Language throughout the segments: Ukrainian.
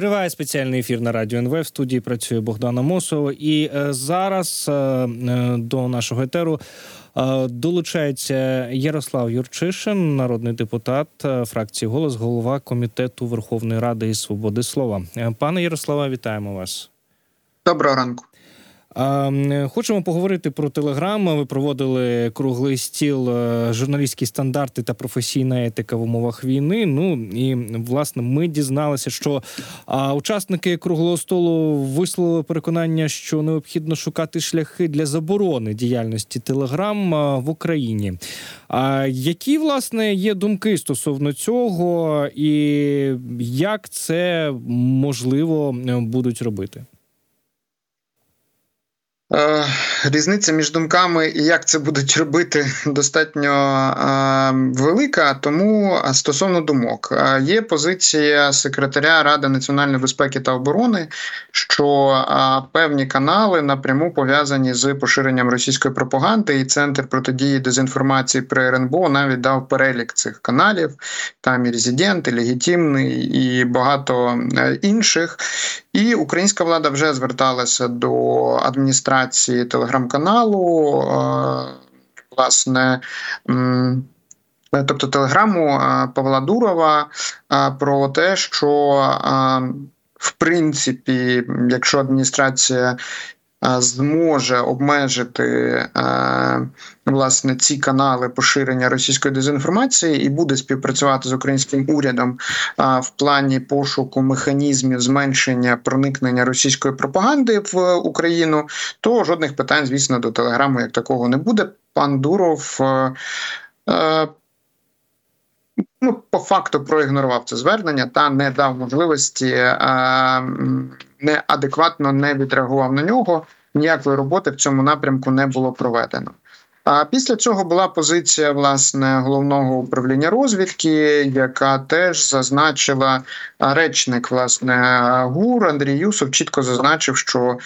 Триває спеціальний ефір на радіо НВ. В студії працює Богдана Мосова. І е, зараз е, е, до нашого етеру долучається Ярослав Юрчишин, народний депутат фракції голос, голова комітету Верховної Ради і свободи слова. Пане Ярославе, вітаємо вас. Доброго ранку. Хочемо поговорити про телеграм. Ви проводили круглий стіл е, журналістські стандарти та професійна етика в умовах війни. Ну і власне ми дізналися, що учасники круглого столу висловили переконання, що необхідно шукати шляхи для заборони діяльності Телеграм в Україні. А які власне є думки стосовно цього, і як це можливо будуть робити? Е, різниця між думками і як це будуть робити, достатньо е, велика. Тому стосовно думок, е, є позиція секретаря Ради національної безпеки та оборони, що певні канали напряму пов'язані з поширенням російської пропаганди, і центр протидії дезінформації при РНБО навіть дав перелік цих каналів. Там і резидент, і легітимний, і багато інших. І українська влада вже зверталася до адміністрації телеграм-каналу. Е, власне, тобто телеграму е, Павла Дурова е, про те, що в принципі, якщо адміністрація зможе обмежити власне ці канали поширення російської дезінформації і буде співпрацювати з українським урядом в плані пошуку механізмів зменшення проникнення російської пропаганди в Україну, то жодних питань, звісно, до телеграму як такого не буде. Пан Дуров. Ну, по факту проігнорував це звернення та не дав можливості неадекватно не відреагував на нього. Ніякої роботи в цьому напрямку не було проведено. А після цього була позиція власне головного управління розвідки, яка теж зазначила речник власне ГУР Андрій Юсов чітко зазначив, що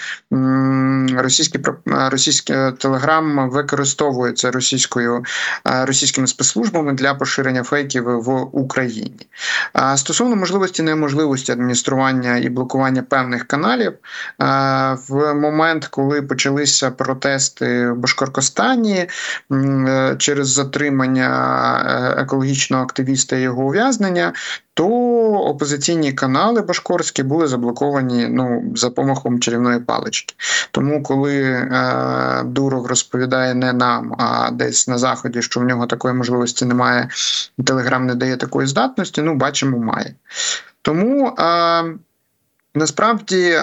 російські російські телеграм використовується російською російськими спецслужбами для поширення фейків в Україні. Стосовно можливості неможливості адміністрування і блокування певних каналів в момент, коли почалися протести в Башкоркостані. Е, через затримання е, екологічного активіста і його ув'язнення, то опозиційні канали Башкорські були заблоковані ну за помахом чарівної палички. Тому, коли е, Дуров розповідає не нам, а десь на заході, що в нього такої можливості немає, телеграм не дає такої здатності, ну бачимо, має. Тому е, насправді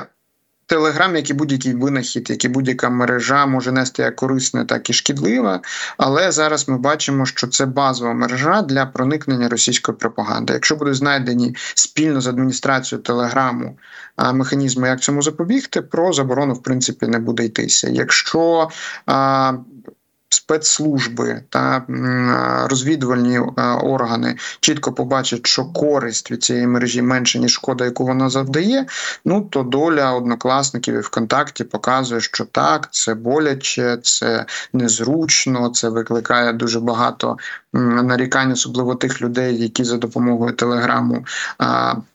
Телеграм, як і будь-який винахід, як і будь-яка мережа може нести як корисне, так і шкідливе. Але зараз ми бачимо, що це базова мережа для проникнення російської пропаганди. Якщо будуть знайдені спільно з адміністрацією Телеграму механізми, як цьому запобігти, про заборону в принципі не буде йтися. Якщо спецслужби та розвідувальні органи чітко побачать, що користь від цієї мережі менше ніж шкода, яку вона завдає. Ну то доля однокласників і ВКонтакті показує, що так, це боляче, це незручно, це викликає дуже багато нарікань, особливо тих людей, які за допомогою телеграму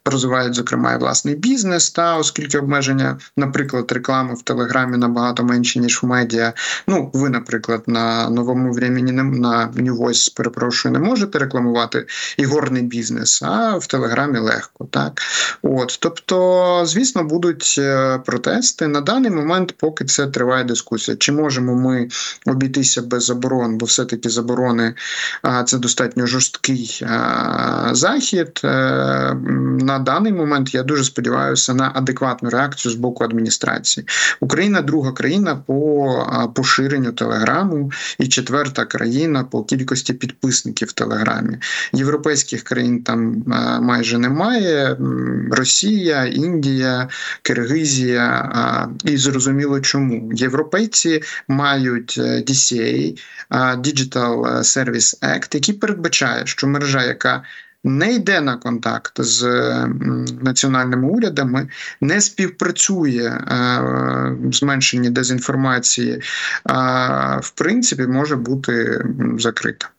розвивають зокрема і власний бізнес, та оскільки обмеження, наприклад, реклами в телеграмі набагато менші ніж в медіа. Ну, ви, наприклад, на новому времені на New Voice, перепрошую, не можете рекламувати ігорний бізнес, а в телеграмі легко. Так, от тобто, звісно, будуть е, протести на даний момент, поки це триває дискусія. Чи можемо ми обійтися без заборон, бо все таки заборони це достатньо жорсткий захід. Е, на даний момент я дуже сподіваюся на адекватну реакцію з боку адміністрації. Україна друга країна по поширенню телеграму і четверта країна по кількості підписників в Телеграмі. Європейських країн там майже немає. Росія, Індія, Киргизія. І зрозуміло, чому європейці мають е, DCA, Digital Service Act, який передбачає, що мережа, яка не йде на контакт з національними урядами, не співпрацює е, в зменшенні дезінформації, в принципі може бути закрита.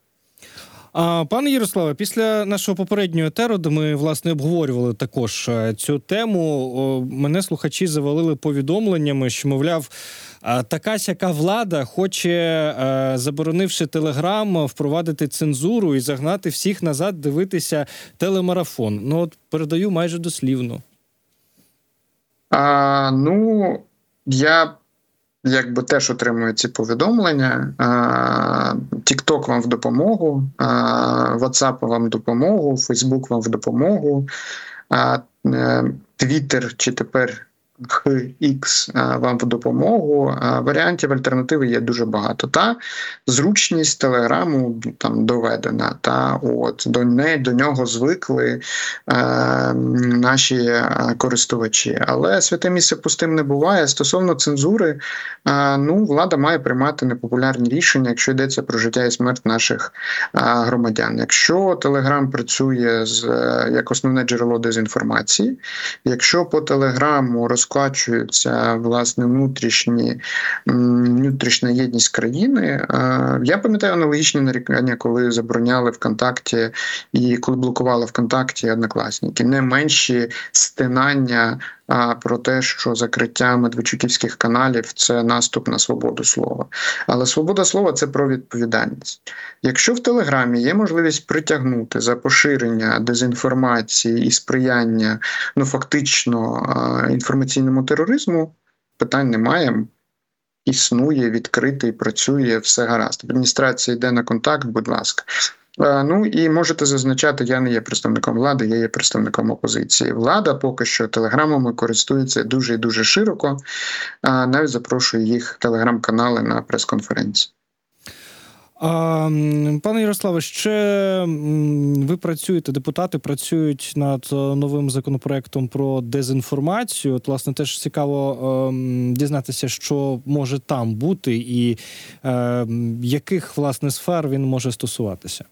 Пане Ярославе, після нашого попереднього етеру, ми власне обговорювали також е, цю тему. Мене слухачі завалили повідомленнями, що мовляв. Така сяка влада хоче, е, заборонивши телеграм, впровадити цензуру і загнати всіх назад дивитися телемарафон. Ну от передаю майже дослівно. А, Ну я якби теж отримую ці повідомлення. TikTok вам в допомогу, WhatsApp вам в допомогу, Facebook вам в допомогу. Twitter чи тепер X вам в допомогу. Варіантів альтернативи є дуже багато. Та зручність телеграму там доведена. Та от до неї до нього звикли е, наші користувачі. Але святе місце пустим не буває. Стосовно цензури, е, ну влада має приймати непопулярні рішення, якщо йдеться про життя і смерть наших е, громадян. Якщо Телеграм працює з як основне джерело дезінформації, якщо по телеграму роз розкачуються власне внутрішні внутрішня єдність країни. Е, я пам'ятаю аналогічні нарікання, коли забороняли ВКонтакті і коли блокували ВКонтакті однокласники, не менші стинання про те, що закриття медведчуківських каналів це наступ на свободу слова. Але свобода слова це про відповідальність. Якщо в Телеграмі є можливість притягнути за поширення дезінформації і сприяння ну фактично інформаційному тероризму, питань немає. Існує, відкритий, працює, все гаразд. Адміністрація йде на контакт, будь ласка. Е, ну і можете зазначати, я не є представником влади, я є представником опозиції. Влада поки що телеграмами користується дуже і дуже широко. Навіть запрошую їх телеграм-канали на прес-конференції. А, Пане Ярославе, ще ви працюєте, депутати працюють над е, новим законопроектом про дезінформацію. От, власне, теж цікаво е, дізнатися, що може там бути, і е, яких власне сфер він може стосуватися.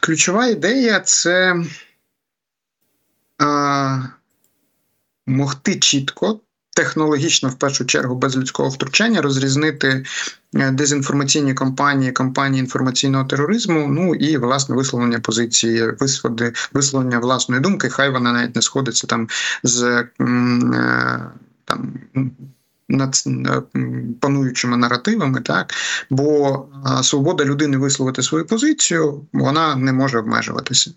Ключова ідея це а, могти чітко, технологічно, в першу чергу, без людського втручання, розрізнити е, дезінформаційні кампанії, кампанії інформаційного тероризму, ну і власне висловлення позиції, висводи, висловлення власної думки, хай вона навіть не сходиться там з е, там над пануючими наративами, так бо свобода людини висловити свою позицію вона не може обмежуватися.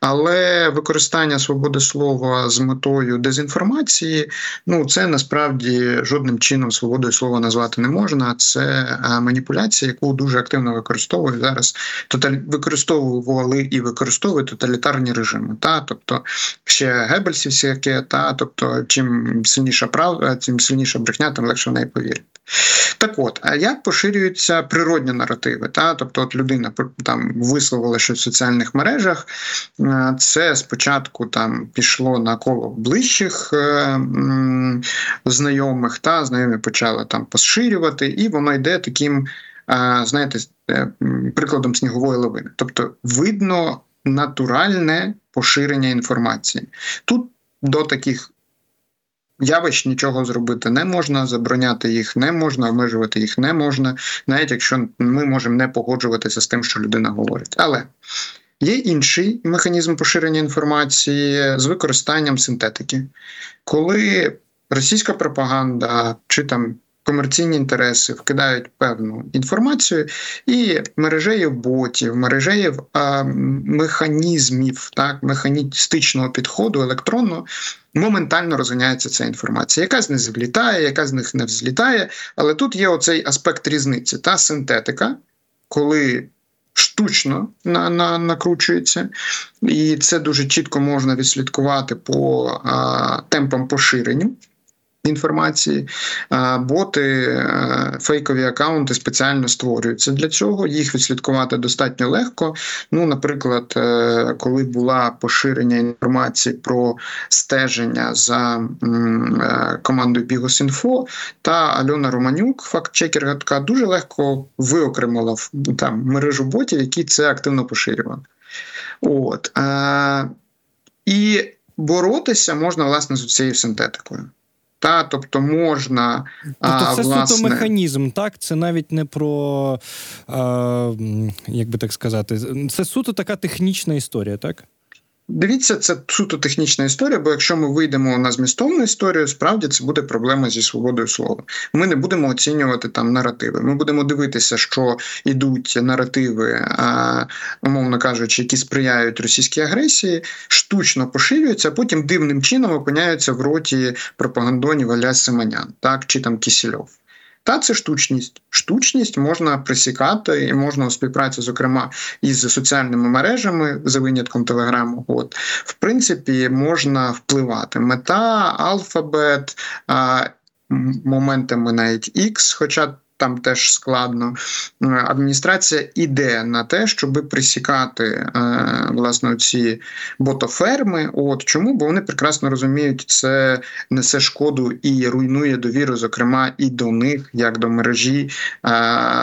Але використання свободи слова з метою дезінформації, ну це насправді жодним чином свободою слова назвати не можна. Це маніпуляція, яку дуже активно використовують зараз. Тоталь використовували і використовують тоталітарні режими. Та тобто ще Геббельсівське, та тобто, чим сильніша правда, тим сильніша брехня тим легше в неї повірити. Так от, а як поширюються природні наративи? Та? Тобто, от людина там висловила щось в соціальних мережах, е, це спочатку там пішло на коло ближчих е, знайомих, та знайомі почали там поширювати, і воно йде таким, е, знаєте, прикладом снігової лавини. Тобто, видно натуральне поширення інформації. Тут до таких явищ нічого зробити не можна, забороняти їх не можна, обмежувати їх не можна, навіть якщо ми можемо не погоджуватися з тим, що людина говорить. Але є інший механізм поширення інформації з використанням синтетики, коли російська пропаганда чи там комерційні інтереси вкидають певну інформацію, і мережею ботів, мережею а, механізмів, так, механістичного підходу електронного моментально розганяється ця інформація. Яка з них злітає, яка з них не взлітає. Але тут є оцей аспект різниці та синтетика, коли. Штучно на, на, накручується, і це дуже чітко можна відслідкувати по а, темпам поширення інформації. Боти, е, фейкові акаунти спеціально створюються для цього. Їх відслідкувати достатньо легко. Ну, наприклад, е, коли була поширення інформації про стеження за е, командою Бігосінфо, та Альона Романюк, факт-чекерка, дуже легко виокремила там мережу ботів, які це активно поширювали. От. І боротися можна власне з цією синтетикою. Та тобто можна Тобто а, це власне, суто механізм, так? Це навіть не про а, як би так сказати, це суто така технічна історія, так? Дивіться, це суто технічна історія, бо якщо ми вийдемо на змістовну історію, справді це буде проблема зі свободою слова. Ми не будемо оцінювати там наративи. Ми будемо дивитися, що йдуть наративи, а, умовно кажучи, які сприяють російській агресії, штучно поширюються, а потім дивним чином опиняються в роті пропагандонів Аля Семенян, так чи там Кісільов. Та це штучність. Штучність можна присікати і можна у співпраці, зокрема, із соціальними мережами за винятком телеграму. От в принципі можна впливати. Мета, алфабет, моментами навіть X, хоча. Там теж складно. Е, Адміністрація іде на те, щоб присікати е, власне ці ботоферми. От чому? Бо вони прекрасно розуміють, це несе шкоду і руйнує довіру, зокрема, і до них, як до мережі е,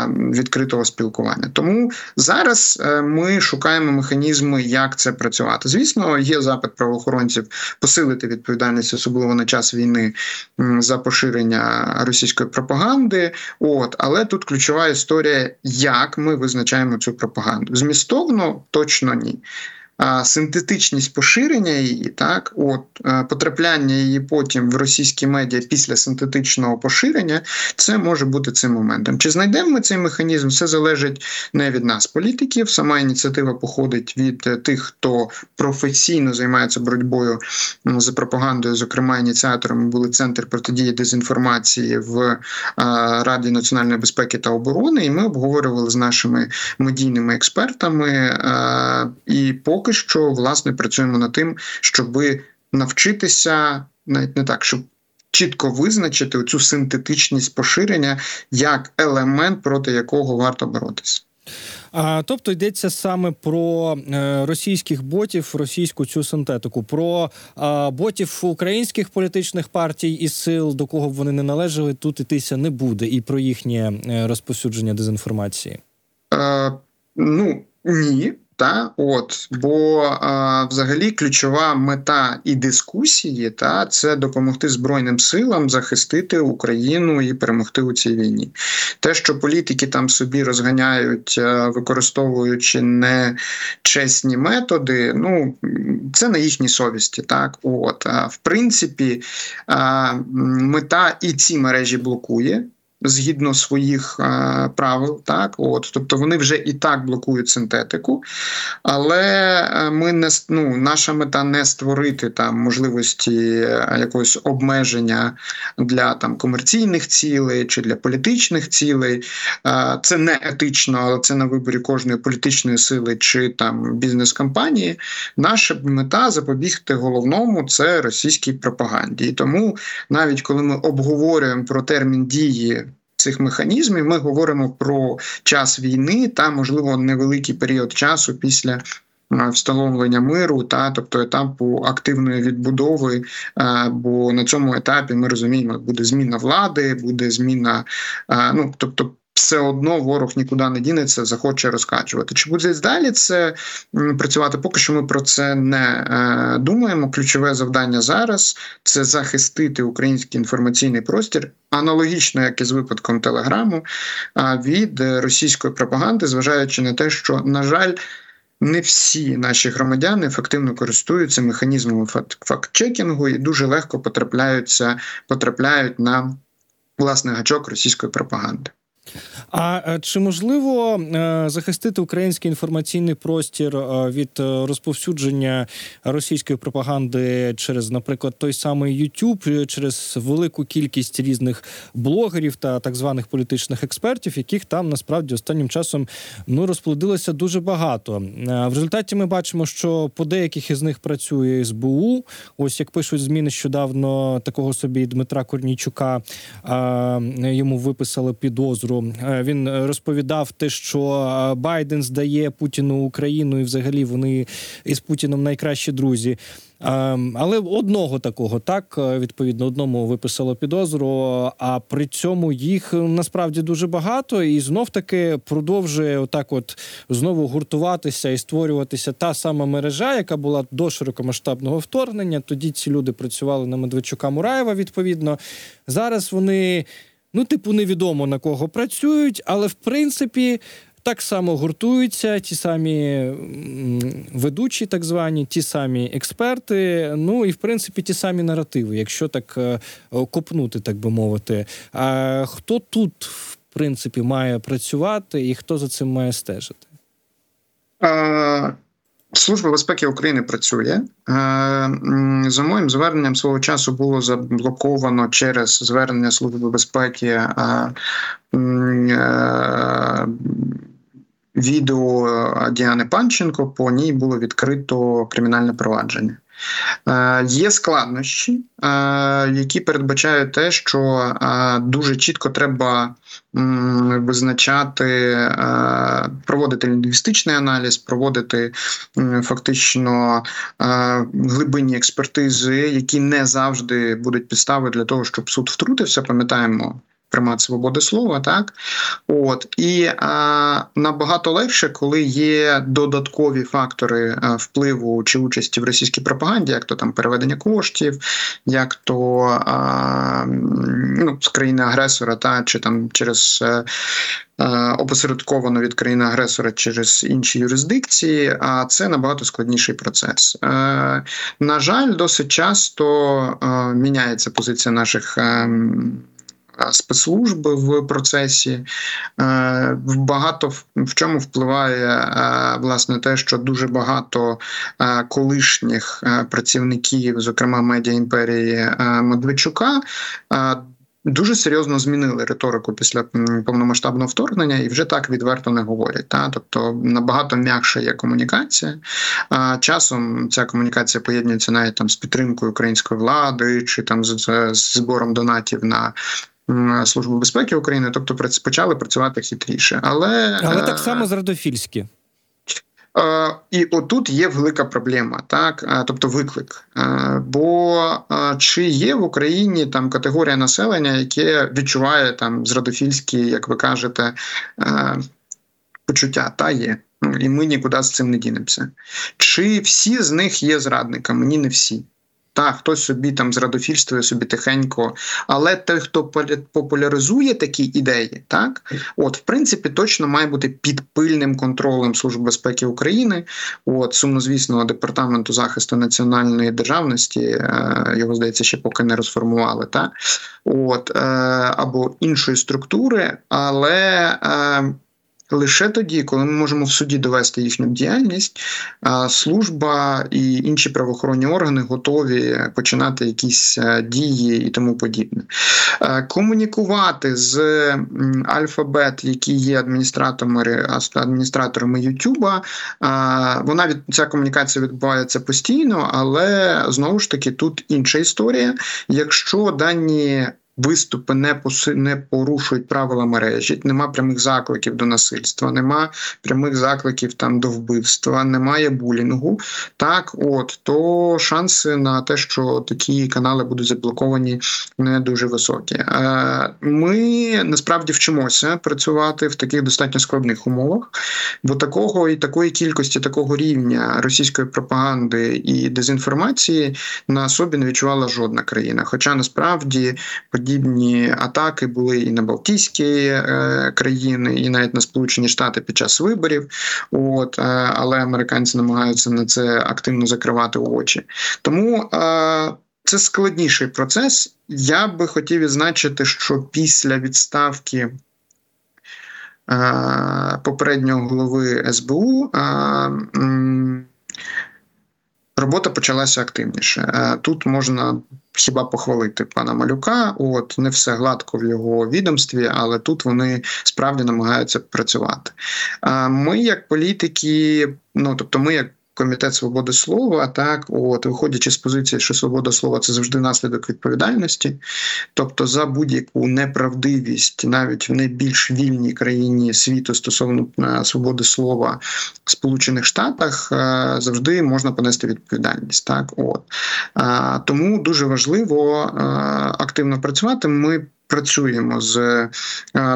відкритого спілкування. Тому зараз ми шукаємо механізми, як це працювати. Звісно, є запит правоохоронців посилити відповідальність, особливо на час війни, за поширення російської пропаганди. От, але тут ключова історія, як ми визначаємо цю пропаганду. Змістовно точно ні. Синтетичність поширення її, так, от е, потрапляння її потім в російські медіа після синтетичного поширення, це може бути цим моментом. Чи знайдемо ми цей механізм? Все залежить не від нас, політиків. Сама ініціатива походить від е, тих, хто професійно займається боротьбою за пропагандою. Зокрема, ініціаторами були центр протидії дезінформації в е, Раді національної безпеки та оборони. І ми обговорювали з нашими медійними експертами. І поки що власне працюємо над тим, щоб навчитися навіть не так, щоб. Чітко визначити цю синтетичність поширення як елемент, проти якого варто боротися. А, тобто йдеться саме про е, російських ботів, російську цю синтетику, про е, ботів українських політичних партій і сил, до кого б вони не належали, тут йтися не буде, і про їхнє е, розповсюдження дезінформації. Е, ну ні. Та от бо а, взагалі ключова мета і дискусії та це допомогти збройним силам захистити Україну і перемогти у цій війні. Те, що політики там собі розганяють, а, використовуючи нечесні методи, ну це на їхній совісті. Так, от а, в принципі, а, мета і ці мережі блокує згідно своїх е, правил, так от, тобто вони вже і так блокують синтетику, але е, ми не ну, наша мета не створити там можливості е, якогось обмеження для там комерційних цілей чи для політичних цілей. Е, це не етично, але це на виборі кожної політичної сили чи там бізнес-компанії. Наша мета запобігти головному це російській пропаганді. І тому навіть коли ми обговорюємо про термін дії цих механізмів, ми говоримо про час війни та, можливо, невеликий період часу після. Встановлення миру та тобто етапу активної відбудови, бо на цьому етапі ми розуміємо, буде зміна влади, буде зміна. Ну тобто, все одно ворог нікуди не дінеться, захоче розкачувати. Чи буде далі це працювати? Поки що ми про це не е, думаємо. Ключове завдання зараз це захистити український інформаційний простір, аналогічно як і з випадком телеграму, від російської пропаганди, зважаючи на те, що на жаль. Не всі наші громадяни ефективно користуються механізмами факт-чекінгу і дуже легко потрапляються, потрапляють на власний гачок російської пропаганди. А чи можливо е, захистити український інформаційний простір е, від розповсюдження російської пропаганди через, наприклад, той самий YouTube, через велику кількість різних блогерів та так званих політичних експертів, яких там насправді останнім часом ну розплодилося дуже багато. Е, В результаті ми бачимо, що по деяких із них працює СБУ. Ось як пишуть змі нещодавно такого собі Дмитра Корнійчука, йому виписали підозру часу він розповідав те, що Байден здає Путіну Україну, і взагалі вони із Путіном найкращі друзі. Але одного такого так відповідно одному виписало підозру. А при цьому їх насправді дуже багато, і знов таки продовжує отак, от знову гуртуватися і створюватися та сама мережа, яка була до широкомасштабного вторгнення. Тоді ці люди працювали на Медведчука Мураєва. Відповідно, зараз вони. Ну, типу, невідомо на кого працюють, але в принципі так само гуртуються ті самі ведучі, так звані, ті самі експерти. Ну і в принципі ті самі наративи, якщо так е, копнути, так би мовити. А хто тут в принципі має працювати і хто за цим має стежити? Служба безпеки України працює за моїм зверненням свого часу було заблоковано через звернення Служби безпеки відео е, Діани Панченко. По ній було відкрито кримінальне провадження. Е, є складнощі, е, які передбачають те, що дуже чітко треба визначати, проводити лінгвістичний аналіз, проводити фактично глибинні експертизи, які не завжди будуть підстави для того, щоб суд втрутився. Пам'ятаємо примат свободи слова, так от і а, набагато легше, коли є додаткові фактори а, впливу чи участі в російській пропаганді, як то там переведення коштів, як то а, ну, з країни агресора, та чи там через. А, Опосередковано від країни агресора через інші юрисдикції, а це набагато складніший процес. На жаль, досить часто міняється позиція наших ем, спецслужби в процесі. Е, багато в чому впливає е, власне те, що дуже багато е, колишніх працівників, зокрема медіа імперії Медведчука. Дуже серйозно змінили риторику після повномасштабного вторгнення і вже так відверто не говорять. Та тобто набагато м'якша є комунікація. А часом ця комунікація поєднується навіть там з підтримкою української влади чи там з, з збором донатів на Служби безпеки України, тобто почали працювати хитріше, але але так само зрадофільські. Е, і отут є велика проблема, так е, тобто виклик. Е, бо чи є в Україні там категорія населення, яке відчуває там зрадофільські, як ви кажете, почуття? Та є. Ну, і ми нікуди з цим не дінемося. Чи всі з них є зрадниками? Ні, не всі. Так, хтось собі там зрадофільствує собі тихенько, але той, хто популяризує такі ідеї, так от в принципі точно має бути під пильним контролем Служби безпеки України, от сумнозвісного департаменту захисту національної державності, е, його здається, ще поки не розформували, так от е, або іншої структури, але. Лише тоді, коли ми можемо в суді довести їхню діяльність, служба і інші правоохоронні органи готові починати якісь е, дії і тому подібне. Е, комунікувати з Альфабет, які є адміністраторами адміністраторами Ютуба, вона від ця комунікація відбувається постійно, але знову ж таки тут інша історія. Якщо дані виступи не поси, не порушують правила мережі, нема прямих закликів до насильства, нема прямих закликів там до вбивства, немає булінгу. Так, от то шанси на те, що такі канали будуть заблоковані, не дуже високі. Е, ми насправді вчимося працювати в таких достатньо складних умовах, бо такого і такої кількості, такого рівня російської пропаганди і дезінформації на собі не відчувала жодна країна. Хоча насправді подібні атаки були і на Балтійські е, країни, і навіть на Сполучені Штати під час виборів. От е, але американці намагаються на це активно закривати очі. Тому е, це складніший процес. Я би хотів відзначити, що після відставки. Е, попереднього голови СБУ робота почалася активніше. Е, тут можна хіба похвалити пана Малюка. От не все гладко в його відомстві, але тут вони справді намагаються працювати. Е, ми, як політики, ну тобто, ми як комітет свободи слова, так от виходячи з позиції, що свобода слова це завжди наслідок відповідальності, тобто за будь-яку неправдивість, навіть в найбільш вільній країні світу стосовно е, свободи слова в Сполучених Штатах, е, завжди можна понести відповідальність. Так, от тому дуже важливо е, активно працювати. Ми працюємо з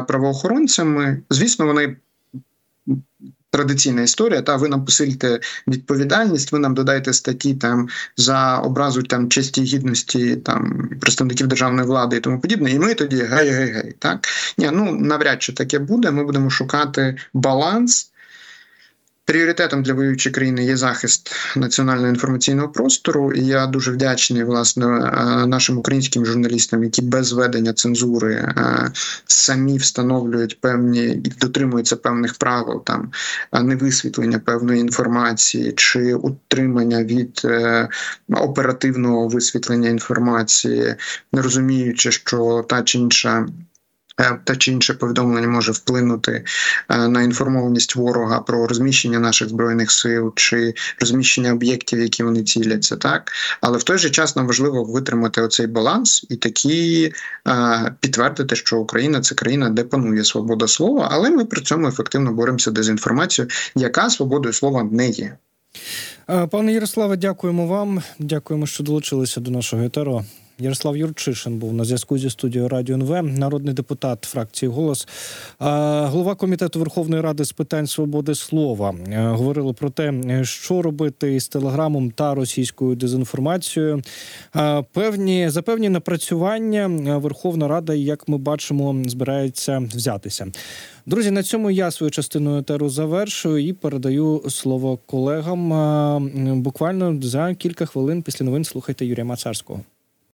правоохоронцями. Звісно, вони традиційна історія. Та ви нам посильте відповідальність, ви нам додайте статті там за образу там честі гідності там представників державної влади і тому подібне. І ми тоді гей, гей, гей. Так ні, ну навряд чи таке буде. Ми будемо шукати баланс. Пріоритетом для воюючої країни є захист національного інформаційного простору. І я дуже вдячний власне е, нашим українським журналістам, які без ведення цензури е, самі встановлюють певні і дотримуються певних правил, там невисвітлення певної інформації чи утримання від е, оперативного висвітлення інформації, не розуміючи, що та чи інша. Е, Та чи інше повідомлення може вплинути е, на інформованість ворога про розміщення наших збройних сил чи розміщення об'єктів, які вони ціляться, так але в той же час нам важливо витримати оцей баланс і такі е, підтвердити, що Україна це країна, де панує свобода слова, але ми при цьому ефективно боремося дезінформацією, яка свободою слова не є. Пане Ярославе, дякуємо вам. Дякуємо, що долучилися до нашого етеру. Ярослав Юрчишин був на зв'язку зі студією Радіо НВ, народний депутат фракції Голос, голова комітету Верховної Ради з питань свободи слова. Е, Говорили про те, що робити із телеграмом та російською дезінформацією. Певні за певні напрацювання е, Верховна Рада, як ми бачимо, збирається взятися. Друзі, на цьому я свою частину етеру завершую і передаю слово колегам. Е, Буквально за кілька хвилин після новин слухайте Юрія Мацарського.